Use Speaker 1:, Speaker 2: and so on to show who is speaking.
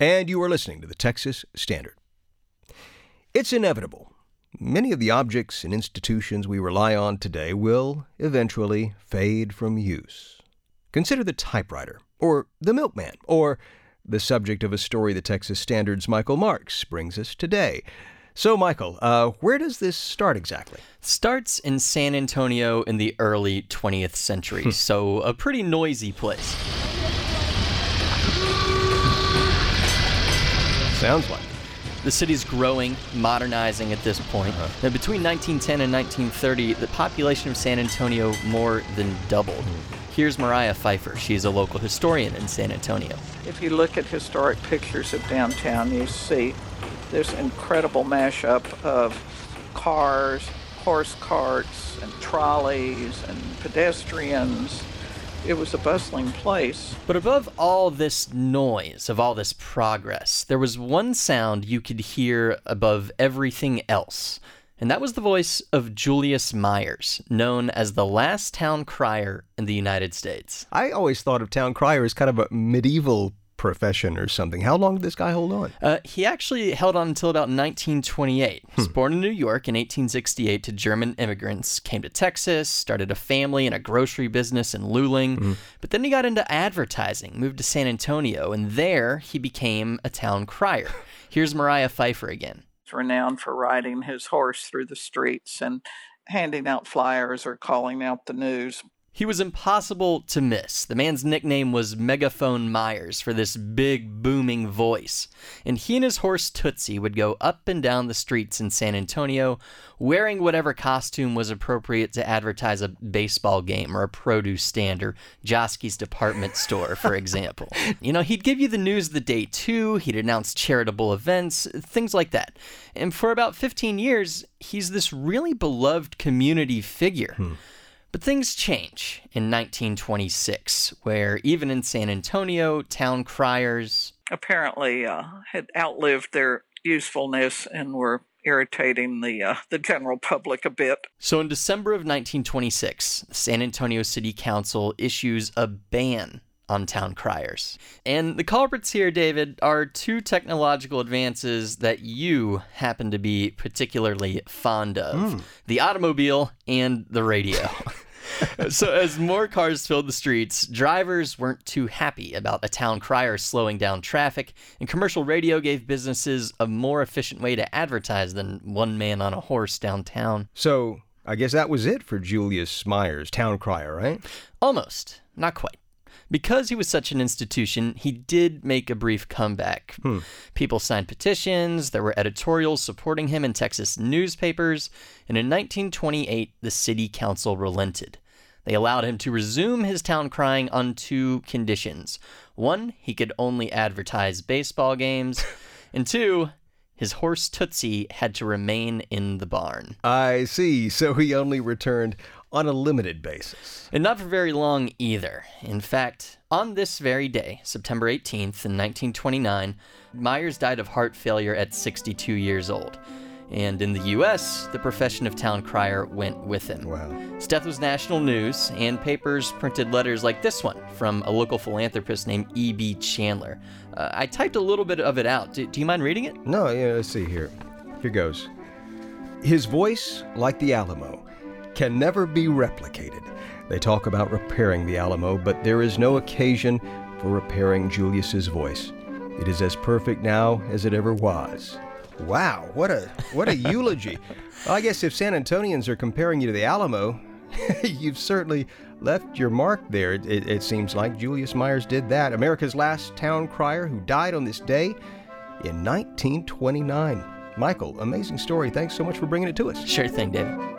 Speaker 1: and you are listening to the Texas Standard. It's inevitable. Many of the objects and institutions we rely on today will eventually fade from use. Consider the typewriter, or the milkman, or the subject of a story the Texas Standard's Michael Marks brings us today. So, Michael, uh, where does this start exactly?
Speaker 2: Starts in San Antonio in the early 20th century, so a pretty noisy place.
Speaker 1: Sounds like.
Speaker 2: The city's growing, modernizing at this point.
Speaker 1: Uh-huh.
Speaker 2: Now, between 1910 and 1930, the population of San Antonio more than doubled. Here's Mariah Pfeiffer. She's a local historian in San Antonio.
Speaker 3: If you look at historic pictures of downtown, you see this incredible mashup of cars, horse carts, and trolleys, and pedestrians. It was a bustling place.
Speaker 2: But above all this noise, of all this progress, there was one sound you could hear above everything else. And that was the voice of Julius Myers, known as the last town crier in the United States.
Speaker 1: I always thought of town crier as kind of a medieval profession or something. How long did this guy hold on?
Speaker 2: Uh, he actually held on until about 1928. He was born in New York in 1868 to German immigrants, came to Texas, started a family and a grocery business in Luling. But then he got into advertising, moved to San Antonio, and there he became a town crier. Here's Mariah Pfeiffer again.
Speaker 3: He's renowned for riding his horse through the streets and handing out flyers or calling out the news.
Speaker 2: He was impossible to miss. The man's nickname was Megaphone Myers for this big, booming voice. And he and his horse Tootsie would go up and down the streets in San Antonio wearing whatever costume was appropriate to advertise a baseball game or a produce stand or Joske's department store, for example. You know, he'd give you the news of the day too, he'd announce charitable events, things like that. And for about 15 years, he's this really beloved community figure. Hmm. But things change in 1926, where even in San Antonio, town criers.
Speaker 3: Apparently, uh, had outlived their usefulness and were irritating the uh, the general public a bit.
Speaker 2: So in December of 1926, the San Antonio City Council issues a ban on town criers. And the culprits here, David, are two technological advances that you happen to be particularly fond of the automobile and the radio. so, as more cars filled the streets, drivers weren't too happy about a town crier slowing down traffic, and commercial radio gave businesses a more efficient way to advertise than one man on a horse downtown.
Speaker 1: So, I guess that was it for Julius Myers, town crier, right?
Speaker 2: Almost, not quite. Because he was such an institution, he did make a brief comeback. Hmm. People signed petitions, there were editorials supporting him in Texas newspapers, and in 1928, the city council relented. They allowed him to resume his town crying on two conditions. One, he could only advertise baseball games, and two, his horse Tootsie had to remain in the barn.
Speaker 1: I see. So he only returned on a limited basis.
Speaker 2: And not for very long either. In fact, on this very day, September 18th in 1929, Myers died of heart failure at 62 years old. And in the US, the profession of town crier went with him.
Speaker 1: Wow.
Speaker 2: His death was national news, and papers printed letters like this one from a local philanthropist named E.B. Chandler. Uh, I typed a little bit of it out. Do, do you mind reading it?
Speaker 1: No, yeah, let's see here. Here goes. His voice, like the Alamo, can never be replicated. They talk about repairing the Alamo, but there is no occasion for repairing Julius's voice. It is as perfect now as it ever was. Wow, what a what a eulogy. Well, I guess if San Antonians are comparing you to the Alamo, you've certainly left your mark there. It, it, seems like Julius Myers did that. America's last town crier who died on this day in 1929. Michael, amazing story. Thanks so much for bringing it to us.
Speaker 2: Sure thing, David.